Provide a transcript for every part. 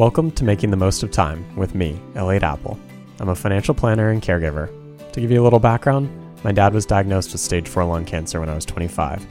Welcome to Making the Most of Time with me, Elliot Appel. I'm a financial planner and caregiver. To give you a little background, my dad was diagnosed with stage 4 lung cancer when I was 25.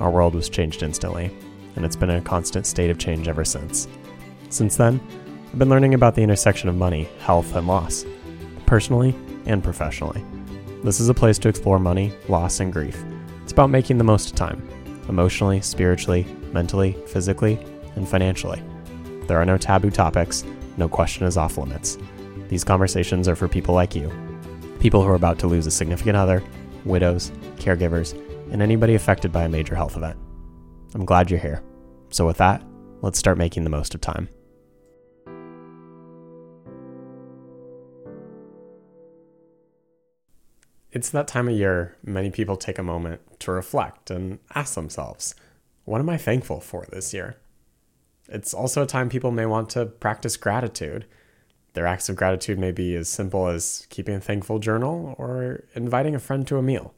Our world was changed instantly, and it's been a constant state of change ever since. Since then, I've been learning about the intersection of money, health, and loss, personally and professionally. This is a place to explore money, loss, and grief. It's about making the most of time, emotionally, spiritually, mentally, physically, and financially. There are no taboo topics, no question is off limits. These conversations are for people like you, people who are about to lose a significant other, widows, caregivers, and anybody affected by a major health event. I'm glad you're here. So, with that, let's start making the most of time. It's that time of year many people take a moment to reflect and ask themselves, what am I thankful for this year? It's also a time people may want to practice gratitude. Their acts of gratitude may be as simple as keeping a thankful journal or inviting a friend to a meal.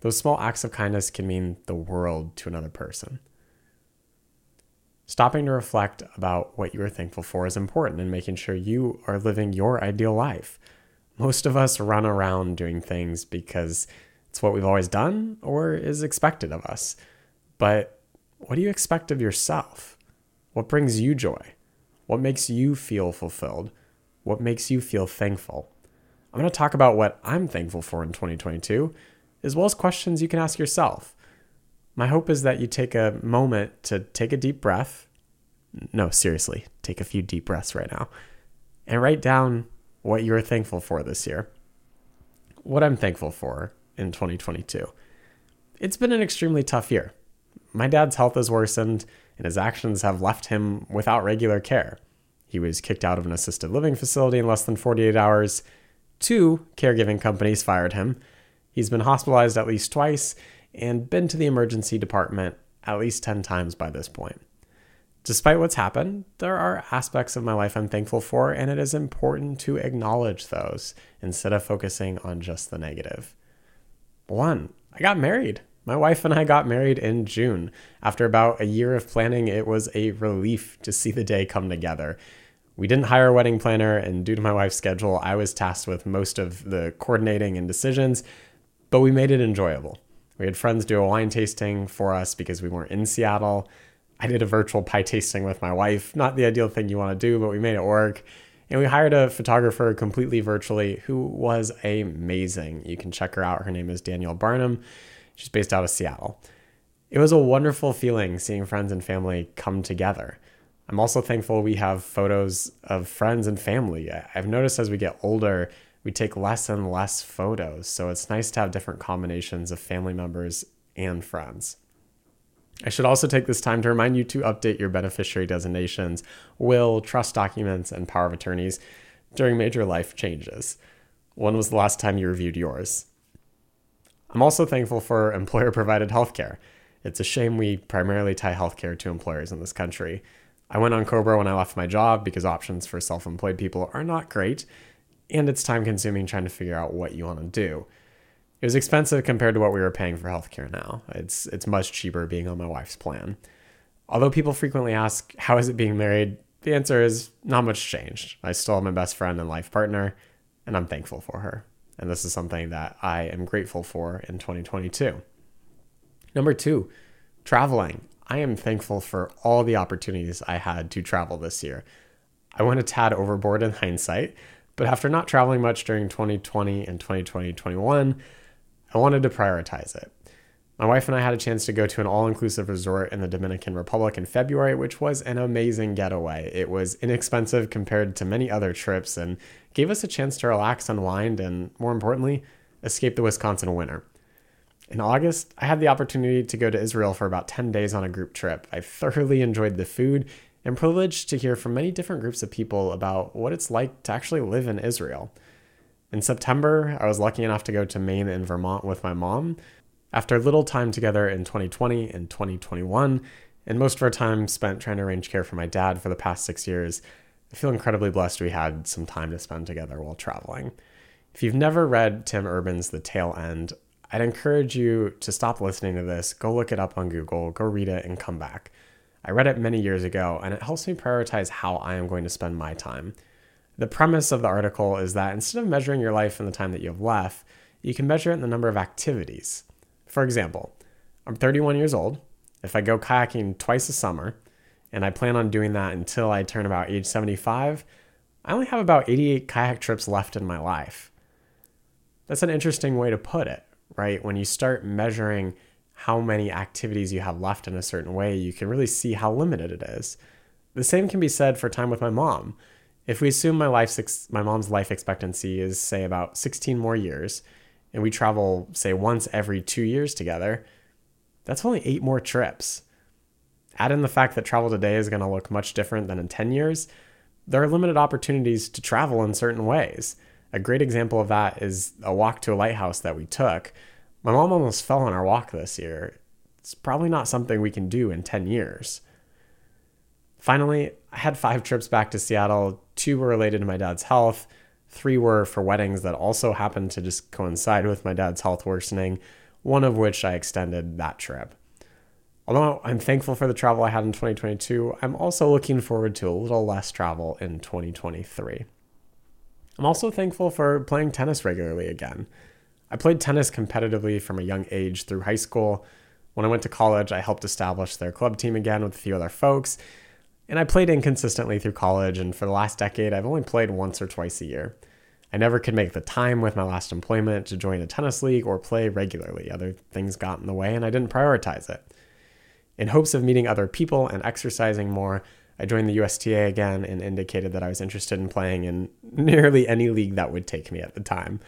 Those small acts of kindness can mean the world to another person. Stopping to reflect about what you are thankful for is important in making sure you are living your ideal life. Most of us run around doing things because it's what we've always done or is expected of us. But what do you expect of yourself? What brings you joy? What makes you feel fulfilled? What makes you feel thankful? I'm going to talk about what I'm thankful for in 2022, as well as questions you can ask yourself. My hope is that you take a moment to take a deep breath. No, seriously, take a few deep breaths right now and write down what you're thankful for this year. What I'm thankful for in 2022. It's been an extremely tough year. My dad's health has worsened and his actions have left him without regular care. He was kicked out of an assisted living facility in less than 48 hours. Two caregiving companies fired him. He's been hospitalized at least twice and been to the emergency department at least 10 times by this point. Despite what's happened, there are aspects of my life I'm thankful for, and it is important to acknowledge those instead of focusing on just the negative. One, I got married. My wife and I got married in June. After about a year of planning, it was a relief to see the day come together. We didn't hire a wedding planner, and due to my wife's schedule, I was tasked with most of the coordinating and decisions, but we made it enjoyable. We had friends do a wine tasting for us because we weren't in Seattle. I did a virtual pie tasting with my wife. Not the ideal thing you want to do, but we made it work. And we hired a photographer completely virtually who was amazing. You can check her out. Her name is Danielle Barnum. She's based out of Seattle. It was a wonderful feeling seeing friends and family come together. I'm also thankful we have photos of friends and family. I've noticed as we get older, we take less and less photos. So it's nice to have different combinations of family members and friends. I should also take this time to remind you to update your beneficiary designations, will, trust documents, and power of attorneys during major life changes. When was the last time you reviewed yours? I'm also thankful for employer provided healthcare. It's a shame we primarily tie healthcare to employers in this country. I went on Cobra when I left my job because options for self employed people are not great, and it's time consuming trying to figure out what you want to do. It was expensive compared to what we were paying for healthcare now. It's, it's much cheaper being on my wife's plan. Although people frequently ask, How is it being married? the answer is not much changed. I still have my best friend and life partner, and I'm thankful for her. And this is something that I am grateful for in 2022. Number two, traveling. I am thankful for all the opportunities I had to travel this year. I went a tad overboard in hindsight, but after not traveling much during 2020 and 2020 21, I wanted to prioritize it. My wife and I had a chance to go to an all inclusive resort in the Dominican Republic in February, which was an amazing getaway. It was inexpensive compared to many other trips and gave us a chance to relax, unwind, and more importantly, escape the Wisconsin winter. In August, I had the opportunity to go to Israel for about 10 days on a group trip. I thoroughly enjoyed the food and privileged to hear from many different groups of people about what it's like to actually live in Israel. In September, I was lucky enough to go to Maine and Vermont with my mom, after a little time together in 2020 and 2021, and most of our time spent trying to arrange care for my dad for the past six years, I feel incredibly blessed we had some time to spend together while traveling. If you've never read Tim Urban's The Tail End, I'd encourage you to stop listening to this, go look it up on Google, go read it, and come back. I read it many years ago, and it helps me prioritize how I am going to spend my time. The premise of the article is that instead of measuring your life in the time that you have left, you can measure it in the number of activities. For example, I'm 31 years old. If I go kayaking twice a summer, and I plan on doing that until I turn about age 75, I only have about 88 kayak trips left in my life. That's an interesting way to put it, right? When you start measuring how many activities you have left in a certain way, you can really see how limited it is. The same can be said for time with my mom. If we assume my my mom's life expectancy is say about 16 more years and we travel say once every 2 years together, that's only 8 more trips. Add in the fact that travel today is going to look much different than in 10 years, there are limited opportunities to travel in certain ways. A great example of that is a walk to a lighthouse that we took. My mom almost fell on our walk this year. It's probably not something we can do in 10 years. Finally, I had five trips back to Seattle. Two were related to my dad's health, three were for weddings that also happened to just coincide with my dad's health worsening, one of which I extended that trip. Although I'm thankful for the travel I had in 2022, I'm also looking forward to a little less travel in 2023. I'm also thankful for playing tennis regularly again. I played tennis competitively from a young age through high school. When I went to college, I helped establish their club team again with a few other folks. And I played inconsistently through college, and for the last decade, I've only played once or twice a year. I never could make the time with my last employment to join a tennis league or play regularly. Other things got in the way, and I didn't prioritize it. In hopes of meeting other people and exercising more, I joined the USTA again and indicated that I was interested in playing in nearly any league that would take me at the time.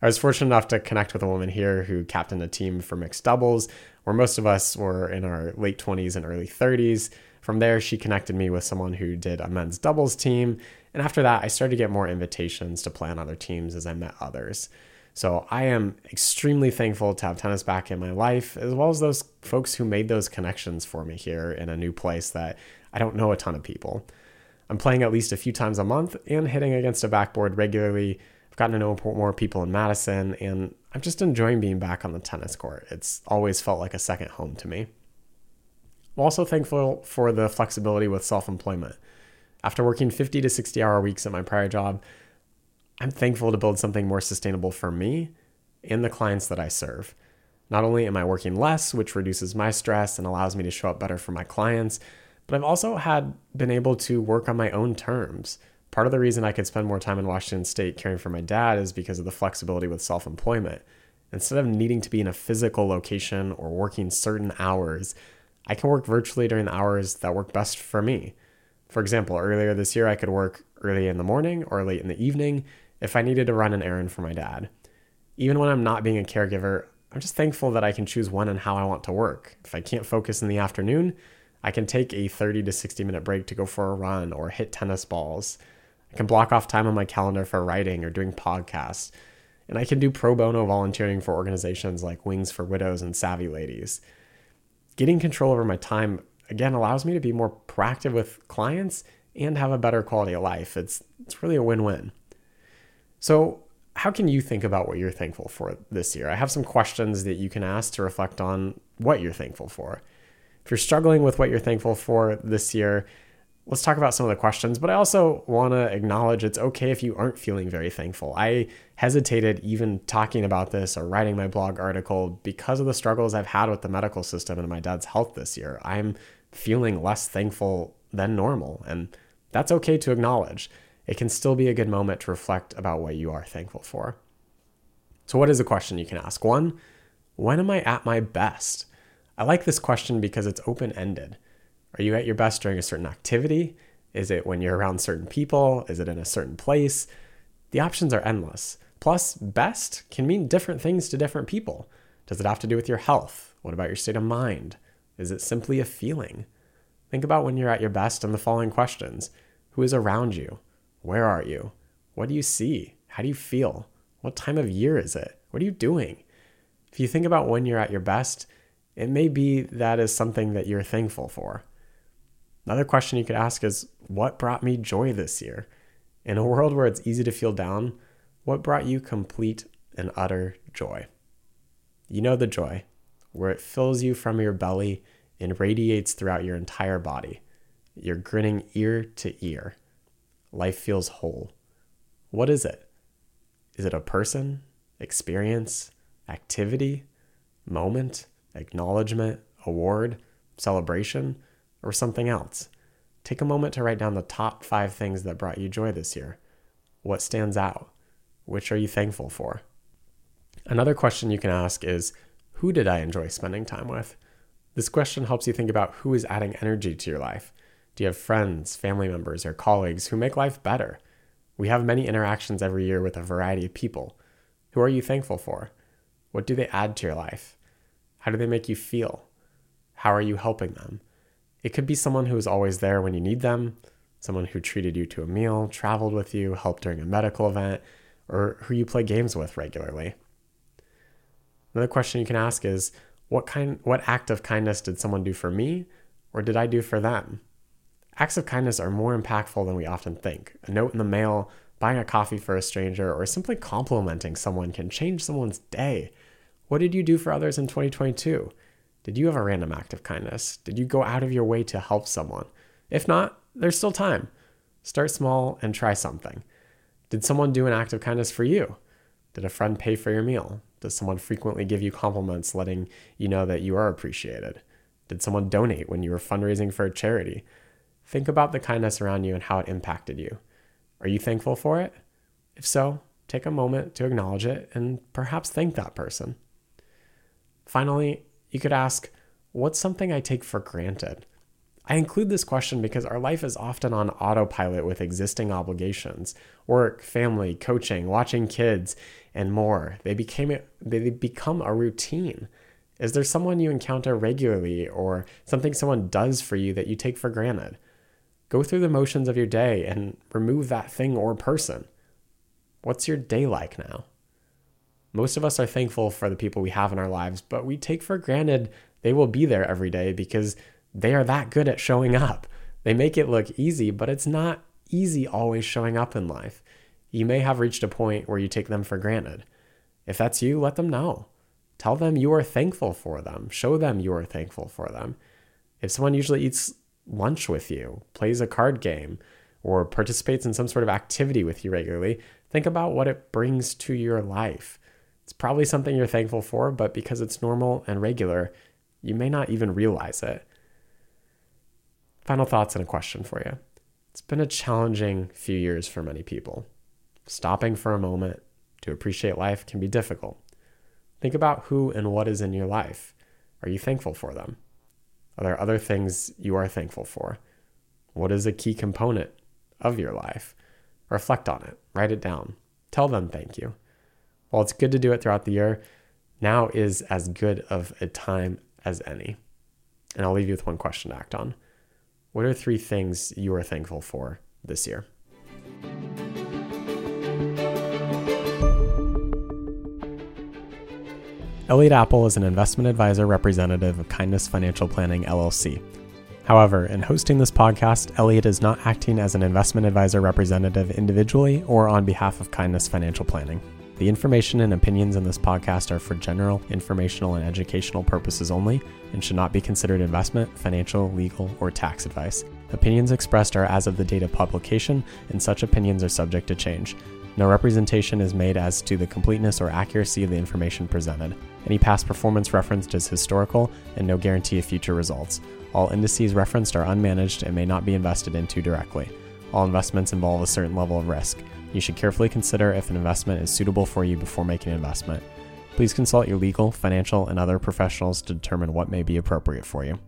I was fortunate enough to connect with a woman here who captained a team for mixed doubles, where most of us were in our late 20s and early 30s. From there, she connected me with someone who did a men's doubles team. And after that, I started to get more invitations to play on other teams as I met others. So I am extremely thankful to have tennis back in my life, as well as those folks who made those connections for me here in a new place that I don't know a ton of people. I'm playing at least a few times a month and hitting against a backboard regularly. I've gotten to know more people in Madison, and I'm just enjoying being back on the tennis court. It's always felt like a second home to me. I'm also thankful for the flexibility with self employment. After working 50 to 60 hour weeks at my prior job, I'm thankful to build something more sustainable for me and the clients that I serve. Not only am I working less, which reduces my stress and allows me to show up better for my clients, but I've also had been able to work on my own terms. Part of the reason I could spend more time in Washington state caring for my dad is because of the flexibility with self employment. Instead of needing to be in a physical location or working certain hours, I can work virtually during the hours that work best for me. For example, earlier this year, I could work early in the morning or late in the evening, if I needed to run an errand for my dad. Even when I'm not being a caregiver, I'm just thankful that I can choose when and how I want to work. If I can't focus in the afternoon, I can take a 30 to 60 minute break to go for a run or hit tennis balls. I can block off time on my calendar for writing or doing podcasts. And I can do pro bono volunteering for organizations like Wings for Widows and Savvy Ladies. Getting control over my time, again, allows me to be more proactive with clients and have a better quality of life. It's, it's really a win win. So, how can you think about what you're thankful for this year? I have some questions that you can ask to reflect on what you're thankful for. If you're struggling with what you're thankful for this year, let's talk about some of the questions. But I also want to acknowledge it's okay if you aren't feeling very thankful. I hesitated even talking about this or writing my blog article because of the struggles I've had with the medical system and my dad's health this year. I'm feeling less thankful than normal, and that's okay to acknowledge it can still be a good moment to reflect about what you are thankful for. So, what is a question you can ask? One, when am I at my best? I like this question because it's open ended. Are you at your best during a certain activity? Is it when you're around certain people? Is it in a certain place? The options are endless. Plus, best can mean different things to different people. Does it have to do with your health? What about your state of mind? Is it simply a feeling? Think about when you're at your best in the following questions Who is around you? Where are you? What do you see? How do you feel? What time of year is it? What are you doing? If you think about when you're at your best, it may be that is something that you're thankful for. Another question you could ask is What brought me joy this year? In a world where it's easy to feel down, what brought you complete and utter joy? You know the joy, where it fills you from your belly and radiates throughout your entire body. You're grinning ear to ear. Life feels whole. What is it? Is it a person, experience, activity, moment, acknowledgement, award, celebration, or something else? Take a moment to write down the top five things that brought you joy this year. What stands out? Which are you thankful for? Another question you can ask is Who did I enjoy spending time with? This question helps you think about who is adding energy to your life. Do you have friends, family members, or colleagues who make life better? We have many interactions every year with a variety of people. Who are you thankful for? What do they add to your life? How do they make you feel? How are you helping them? It could be someone who is always there when you need them, someone who treated you to a meal, traveled with you, helped during a medical event, or who you play games with regularly. Another question you can ask is what kind what act of kindness did someone do for me or did I do for them? Acts of kindness are more impactful than we often think. A note in the mail, buying a coffee for a stranger, or simply complimenting someone can change someone's day. What did you do for others in 2022? Did you have a random act of kindness? Did you go out of your way to help someone? If not, there's still time. Start small and try something. Did someone do an act of kindness for you? Did a friend pay for your meal? Does someone frequently give you compliments, letting you know that you are appreciated? Did someone donate when you were fundraising for a charity? Think about the kindness around you and how it impacted you. Are you thankful for it? If so, take a moment to acknowledge it and perhaps thank that person. Finally, you could ask, What's something I take for granted? I include this question because our life is often on autopilot with existing obligations work, family, coaching, watching kids, and more. They, became, they become a routine. Is there someone you encounter regularly or something someone does for you that you take for granted? Go through the motions of your day and remove that thing or person. What's your day like now? Most of us are thankful for the people we have in our lives, but we take for granted they will be there every day because they are that good at showing up. They make it look easy, but it's not easy always showing up in life. You may have reached a point where you take them for granted. If that's you, let them know. Tell them you are thankful for them. Show them you are thankful for them. If someone usually eats lunch with you, plays a card game, or participates in some sort of activity with you regularly, think about what it brings to your life. It's probably something you're thankful for, but because it's normal and regular, you may not even realize it. Final thoughts and a question for you. It's been a challenging few years for many people. Stopping for a moment to appreciate life can be difficult. Think about who and what is in your life. Are you thankful for them? Are there other things you are thankful for? What is a key component of your life? Reflect on it, write it down, tell them thank you. While it's good to do it throughout the year, now is as good of a time as any. And I'll leave you with one question to act on. What are three things you are thankful for this year? Elliot Appel is an investment advisor representative of Kindness Financial Planning LLC. However, in hosting this podcast, Elliot is not acting as an investment advisor representative individually or on behalf of Kindness Financial Planning. The information and opinions in this podcast are for general, informational, and educational purposes only and should not be considered investment, financial, legal, or tax advice. Opinions expressed are as of the date of publication, and such opinions are subject to change. No representation is made as to the completeness or accuracy of the information presented. Any past performance referenced is historical and no guarantee of future results. All indices referenced are unmanaged and may not be invested into directly. All investments involve a certain level of risk. You should carefully consider if an investment is suitable for you before making an investment. Please consult your legal, financial, and other professionals to determine what may be appropriate for you.